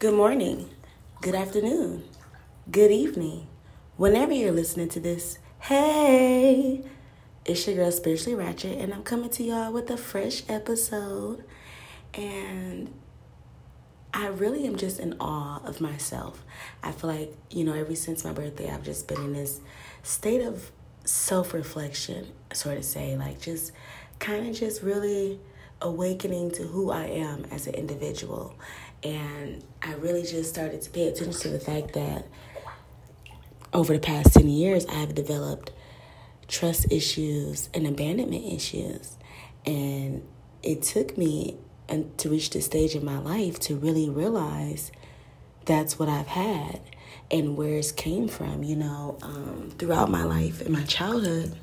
Good morning, good afternoon, good evening. Whenever you're listening to this, hey, it's your girl Spiritually Ratchet, and I'm coming to y'all with a fresh episode. And I really am just in awe of myself. I feel like, you know, ever since my birthday, I've just been in this state of self reflection, sort of say, like just kind of just really awakening to who I am as an individual. And I really just started to pay attention to the fact that over the past 10 years, I've developed trust issues and abandonment issues. And it took me to reach this stage in my life to really realize that's what I've had and where it came from. You know, um, throughout my life in my childhood,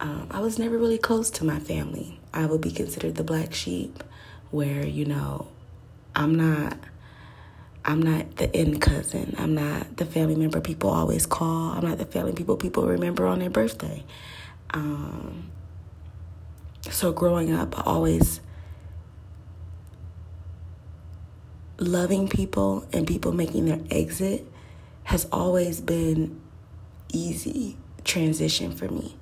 um, I was never really close to my family. I would be considered the black sheep, where, you know, I'm not I'm not the in cousin. I'm not the family member people always call. I'm not the family people people remember on their birthday. Um, so growing up, always loving people and people making their exit has always been easy transition for me.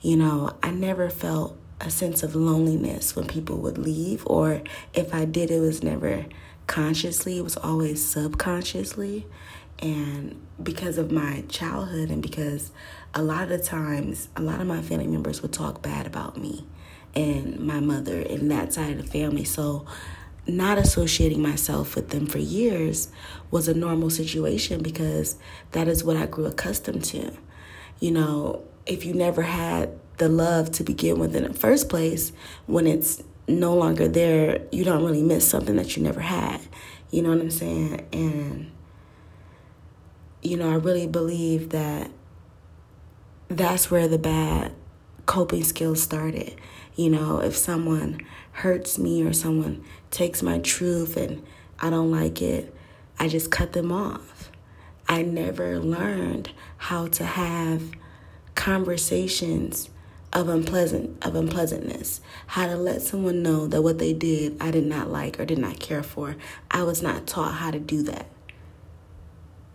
You know, I never felt a sense of loneliness when people would leave, or if I did, it was never consciously, it was always subconsciously. And because of my childhood, and because a lot of the times, a lot of my family members would talk bad about me and my mother and that side of the family. So, not associating myself with them for years was a normal situation because that is what I grew accustomed to. You know, if you never had the love to begin with in the first place, when it's no longer there, you don't really miss something that you never had. You know what I'm saying? And, you know, I really believe that that's where the bad coping skills started. You know, if someone hurts me or someone takes my truth and I don't like it, I just cut them off. I never learned how to have conversations of unpleasant of unpleasantness. How to let someone know that what they did i did not like or did not care for. I was not taught how to do that.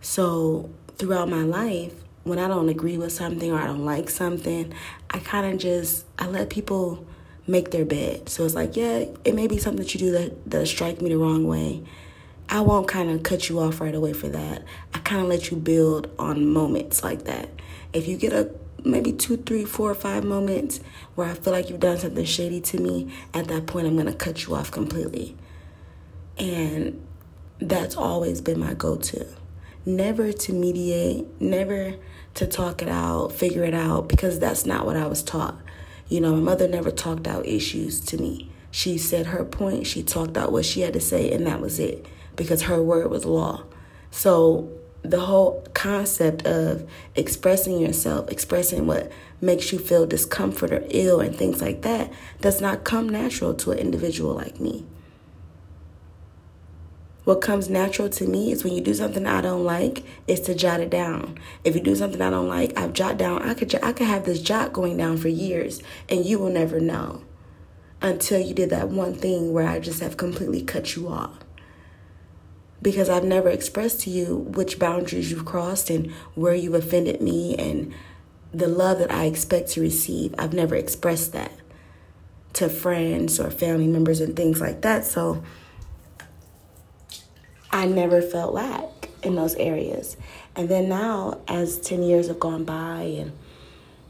So throughout my life when i don't agree with something or i don't like something i kind of just i let people make their bed. So it's like yeah it may be something that you do that, that strike me the wrong way. I won't kind of cut you off right away for that. I kind of let you build on moments like that. If you get a maybe two, three, four, five moments where I feel like you've done something shady to me, at that point, I'm going to cut you off completely. And that's always been my go to. Never to mediate, never to talk it out, figure it out, because that's not what I was taught. You know, my mother never talked out issues to me. She said her point, she talked out what she had to say, and that was it, because her word was law. So the whole concept of expressing yourself, expressing what makes you feel discomfort or ill and things like that does not come natural to an individual like me. What comes natural to me is when you do something I don't like, is to jot it down. If you do something I don't like, I've jot down. I could I could have this jot going down for years, and you will never know until you did that one thing where I just have completely cut you off because I've never expressed to you which boundaries you've crossed and where you've offended me and the love that I expect to receive. I've never expressed that to friends or family members and things like that. So I never felt lack in those areas. And then now, as 10 years have gone by, and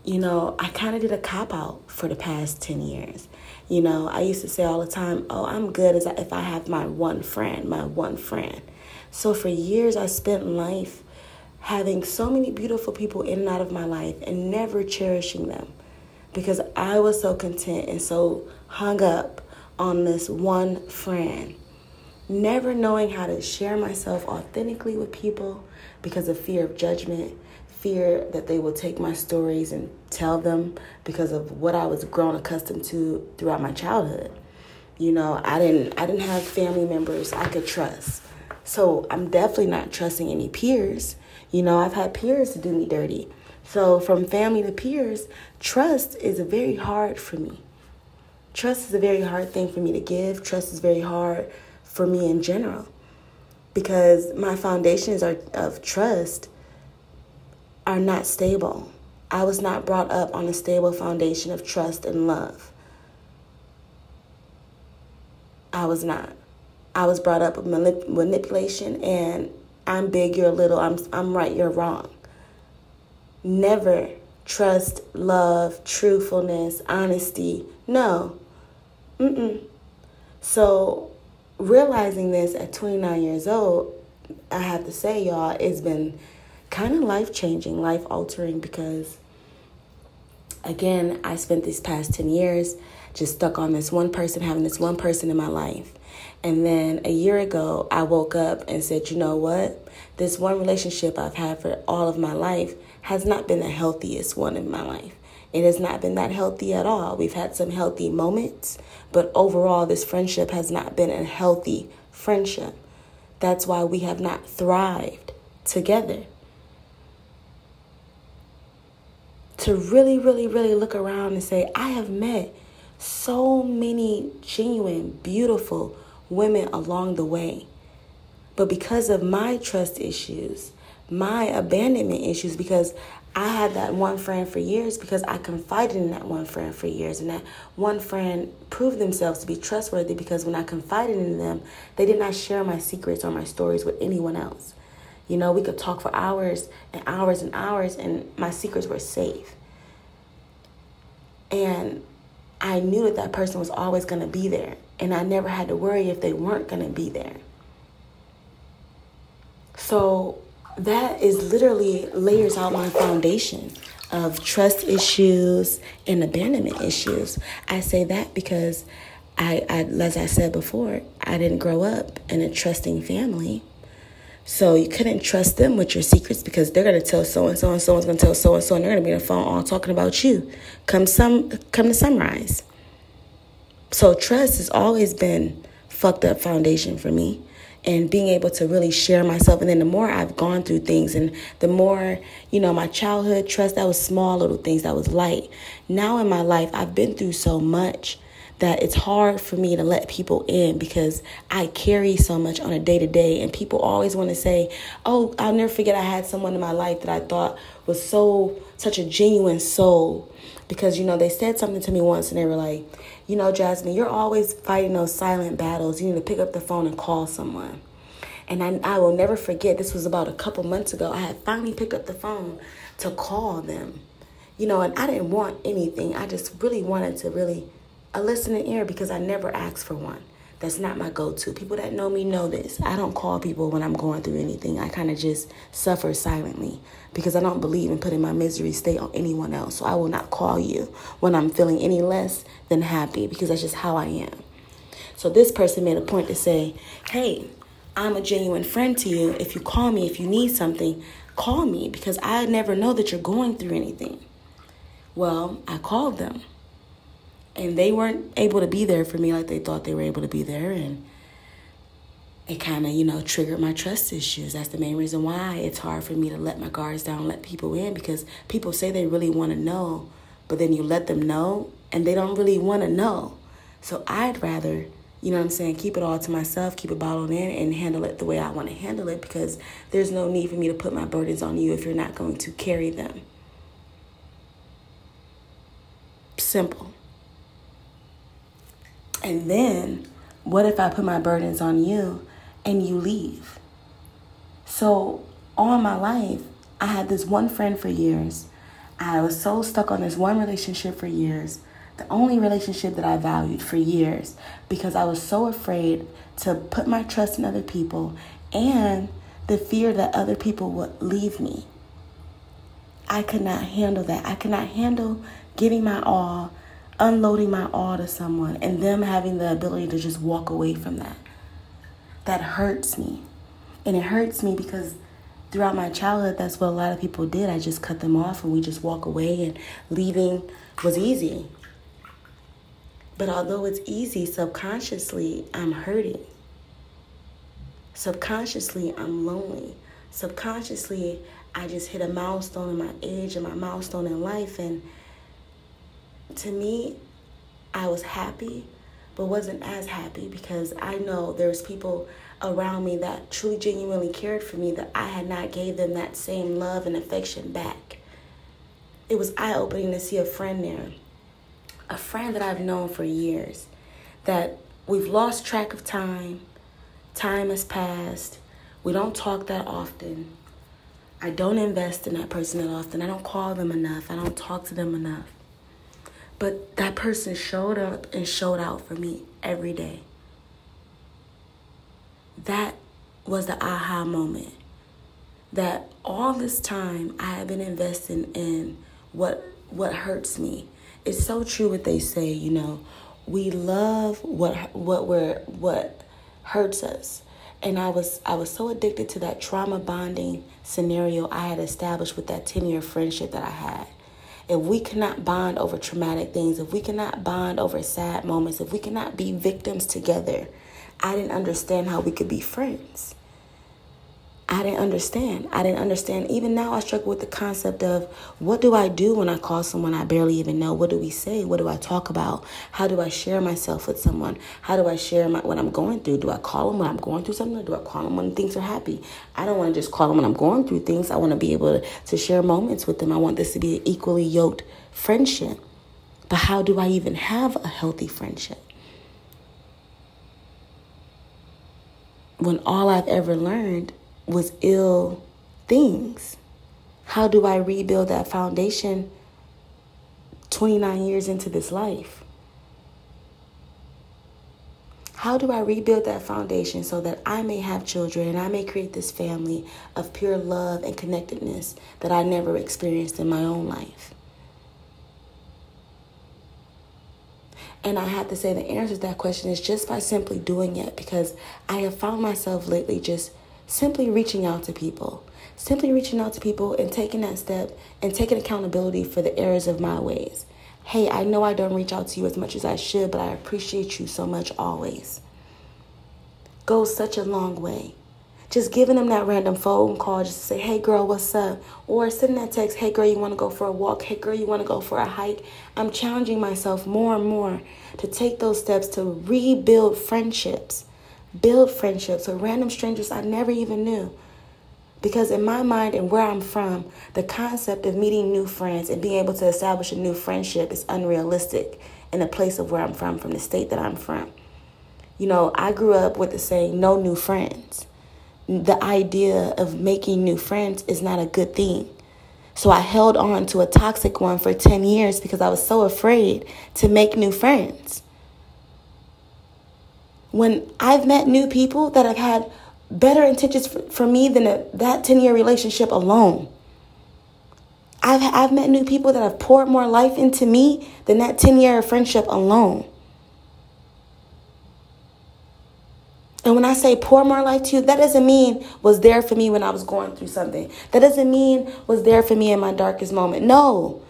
you know, I kind of did a cop out for the past 10 years. You know, I used to say all the time, oh, I'm good as if I have my one friend, my one friend. So for years, I spent life having so many beautiful people in and out of my life and never cherishing them because I was so content and so hung up on this one friend. Never knowing how to share myself authentically with people because of fear of judgment, fear that they will take my stories and tell them because of what I was grown accustomed to throughout my childhood. You know, I didn't I didn't have family members I could trust. So I'm definitely not trusting any peers. You know, I've had peers to do me dirty. So from family to peers, trust is very hard for me. Trust is a very hard thing for me to give. Trust is very hard for me in general. because my foundations are, of trust are not stable. I was not brought up on a stable foundation of trust and love. I was not. I was brought up with manip- manipulation and I'm big, you're little, I'm, I'm right, you're wrong. Never trust, love, truthfulness, honesty. No. Mm-mm. So realizing this at 29 years old, I have to say, y'all, it's been kind of life changing, life altering because, again, I spent these past 10 years just stuck on this one person, having this one person in my life. And then a year ago, I woke up and said, you know what? This one relationship I've had for all of my life has not been the healthiest one in my life. It has not been that healthy at all. We've had some healthy moments, but overall, this friendship has not been a healthy friendship. That's why we have not thrived together. To really, really, really look around and say, I have met so many genuine, beautiful women along the way. But because of my trust issues, my abandonment issues, because I had that one friend for years because I confided in that one friend for years. And that one friend proved themselves to be trustworthy because when I confided in them, they did not share my secrets or my stories with anyone else. You know, we could talk for hours and hours and hours, and my secrets were safe. And I knew that that person was always going to be there. And I never had to worry if they weren't going to be there. So that is literally layers out my foundation of trust issues and abandonment issues. I say that because I, I, as I said before, I didn't grow up in a trusting family. So you couldn't trust them with your secrets because they're gonna tell so and so and someone's gonna tell so and so and they're gonna be on the phone all talking about you. Come some come to sunrise. So trust has always been fucked up foundation for me and being able to really share myself. And then the more I've gone through things and the more, you know, my childhood trust, that was small little things, that was light. Now in my life, I've been through so much that it's hard for me to let people in because I carry so much on a day to day. And people always want to say, Oh, I'll never forget I had someone in my life that I thought was so, such a genuine soul. Because, you know, they said something to me once and they were like, you know, Jasmine, you're always fighting those silent battles. You need to pick up the phone and call someone. And I, I will never forget, this was about a couple months ago. I had finally picked up the phone to call them. You know, and I didn't want anything. I just really wanted to really a listening ear because I never ask for one. That's not my go to. People that know me know this. I don't call people when I'm going through anything. I kind of just suffer silently because I don't believe in putting my misery state on anyone else. So I will not call you when I'm feeling any less than happy because that's just how I am. So this person made a point to say, hey, I'm a genuine friend to you. If you call me, if you need something, call me because I never know that you're going through anything. Well, I called them and they weren't able to be there for me like they thought they were able to be there and it kind of you know triggered my trust issues. That's the main reason why it's hard for me to let my guards down let people in because people say they really want to know but then you let them know and they don't really want to know. So i'd rather you know what i'm saying keep it all to myself keep it bottled in and handle it the way i want to handle it because there's no need for me to put my burdens on you if you're not going to carry them. Simple and then, what if I put my burdens on you and you leave? So, all my life, I had this one friend for years. I was so stuck on this one relationship for years, the only relationship that I valued for years, because I was so afraid to put my trust in other people and the fear that other people would leave me. I could not handle that. I could not handle giving my all unloading my all to someone and them having the ability to just walk away from that. That hurts me. And it hurts me because throughout my childhood, that's what a lot of people did. I just cut them off and we just walk away, and leaving was easy. But although it's easy, subconsciously, I'm hurting. Subconsciously, I'm lonely. Subconsciously, I just hit a milestone in my age and my milestone in life, and to me, I was happy, but wasn't as happy because I know there's people around me that truly genuinely cared for me that I had not gave them that same love and affection back. It was eye-opening to see a friend there. A friend that I've known for years that we've lost track of time. Time has passed. We don't talk that often. I don't invest in that person that often. I don't call them enough. I don't talk to them enough. But that person showed up and showed out for me every day. That was the aha moment. That all this time I have been investing in what what hurts me. It's so true what they say, you know. We love what what we're what hurts us. And I was I was so addicted to that trauma bonding scenario I had established with that 10-year friendship that I had if we cannot bond over traumatic things, if we cannot bond over sad moments, if we cannot be victims together, I didn't understand how we could be friends. I didn't understand. I didn't understand. Even now, I struggle with the concept of what do I do when I call someone I barely even know? What do we say? What do I talk about? How do I share myself with someone? How do I share my, what I'm going through? Do I call them when I'm going through something or do I call them when things are happy? I don't want to just call them when I'm going through things. I want to be able to, to share moments with them. I want this to be an equally yoked friendship. But how do I even have a healthy friendship? When all I've ever learned was ill things. How do I rebuild that foundation 29 years into this life? How do I rebuild that foundation so that I may have children and I may create this family of pure love and connectedness that I never experienced in my own life? And I have to say the answer to that question is just by simply doing it because I have found myself lately just simply reaching out to people. Simply reaching out to people and taking that step and taking accountability for the errors of my ways. Hey, I know I don't reach out to you as much as I should, but I appreciate you so much always. Goes such a long way. Just giving them that random phone call just to say, hey girl, what's up? Or sending that text, hey girl, you want to go for a walk? Hey girl, you want to go for a hike? I'm challenging myself more and more to take those steps to rebuild friendships build friendships with random strangers I never even knew. Because in my mind and where I'm from, the concept of meeting new friends and being able to establish a new friendship is unrealistic in the place of where I'm from, from the state that I'm from. You know, I grew up with the saying, no new friends. The idea of making new friends is not a good thing. So I held on to a toxic one for 10 years because I was so afraid to make new friends when I've met new people that have had better intentions for, for me than a, that 10 year relationship alone. I've, I've met new people that have poured more life into me than that 10 year friendship alone. And when I say pour more life to you, that doesn't mean was there for me when I was going through something. That doesn't mean was there for me in my darkest moment. No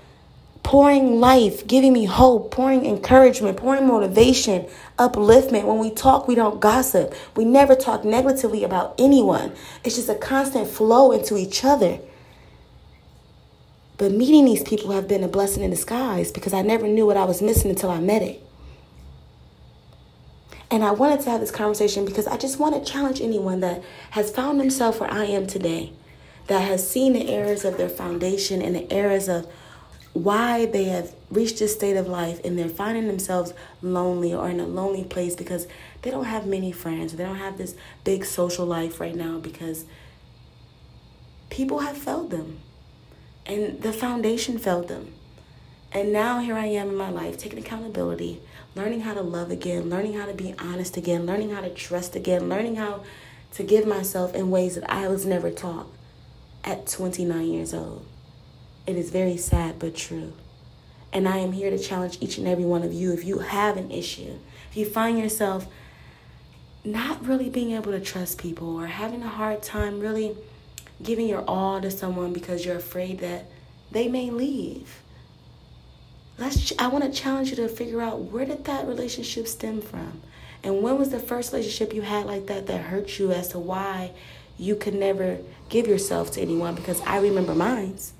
pouring life, giving me hope, pouring encouragement, pouring motivation, upliftment. When we talk, we don't gossip. We never talk negatively about anyone. It's just a constant flow into each other. But meeting these people have been a blessing in disguise because I never knew what I was missing until I met it. And I wanted to have this conversation because I just want to challenge anyone that has found themselves where I am today, that has seen the errors of their foundation and the errors of why they have reached this state of life and they're finding themselves lonely or in a lonely place because they don't have many friends. They don't have this big social life right now because people have failed them and the foundation failed them. And now here I am in my life taking accountability, learning how to love again, learning how to be honest again, learning how to trust again, learning how to give myself in ways that I was never taught at 29 years old. It is very sad but true. And I am here to challenge each and every one of you if you have an issue, if you find yourself not really being able to trust people or having a hard time really giving your all to someone because you're afraid that they may leave. Let's I want to challenge you to figure out where did that relationship stem from? And when was the first relationship you had like that that hurt you as to why you could never give yourself to anyone because I remember mine's.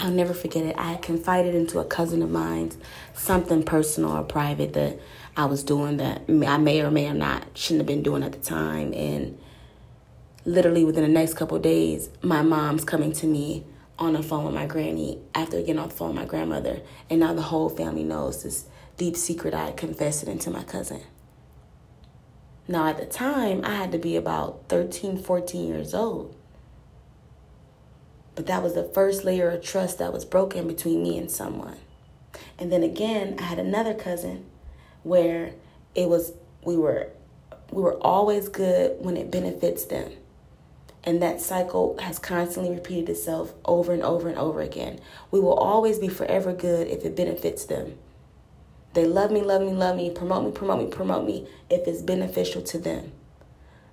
I'll never forget it. I confided into a cousin of mine something personal or private that I was doing that I may or may or not shouldn't have been doing at the time. And literally within the next couple days, my mom's coming to me on the phone with my granny after getting off the phone with my grandmother. And now the whole family knows this deep secret I had confessed it into my cousin. Now, at the time, I had to be about 13, 14 years old. But that was the first layer of trust that was broken between me and someone. And then again, I had another cousin where it was we were we were always good when it benefits them. And that cycle has constantly repeated itself over and over and over again. We will always be forever good if it benefits them. They love me, love me, love me, promote me, promote me, promote me if it's beneficial to them.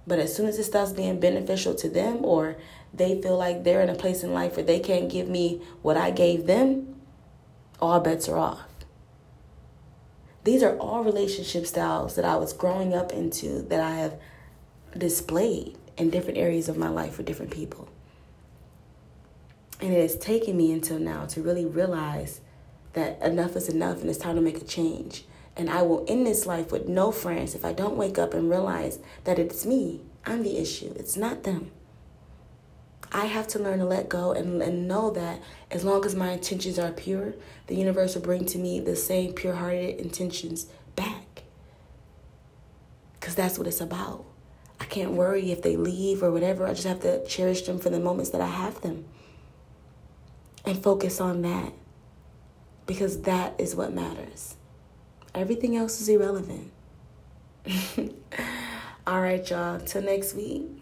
But as soon as it stops being beneficial to them or they feel like they're in a place in life where they can't give me what I gave them, all bets are off. These are all relationship styles that I was growing up into that I have displayed in different areas of my life for different people. And it has taken me until now to really realize that enough is enough and it's time to make a change. And I will end this life with no friends if I don't wake up and realize that it's me. I'm the issue. It's not them. I have to learn to let go and, and know that as long as my intentions are pure, the universe will bring to me the same pure hearted intentions back. Because that's what it's about. I can't worry if they leave or whatever. I just have to cherish them for the moments that I have them and focus on that because that is what matters. Everything else is irrelevant. All right, y'all. Till next week.